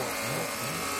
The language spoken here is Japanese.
そう。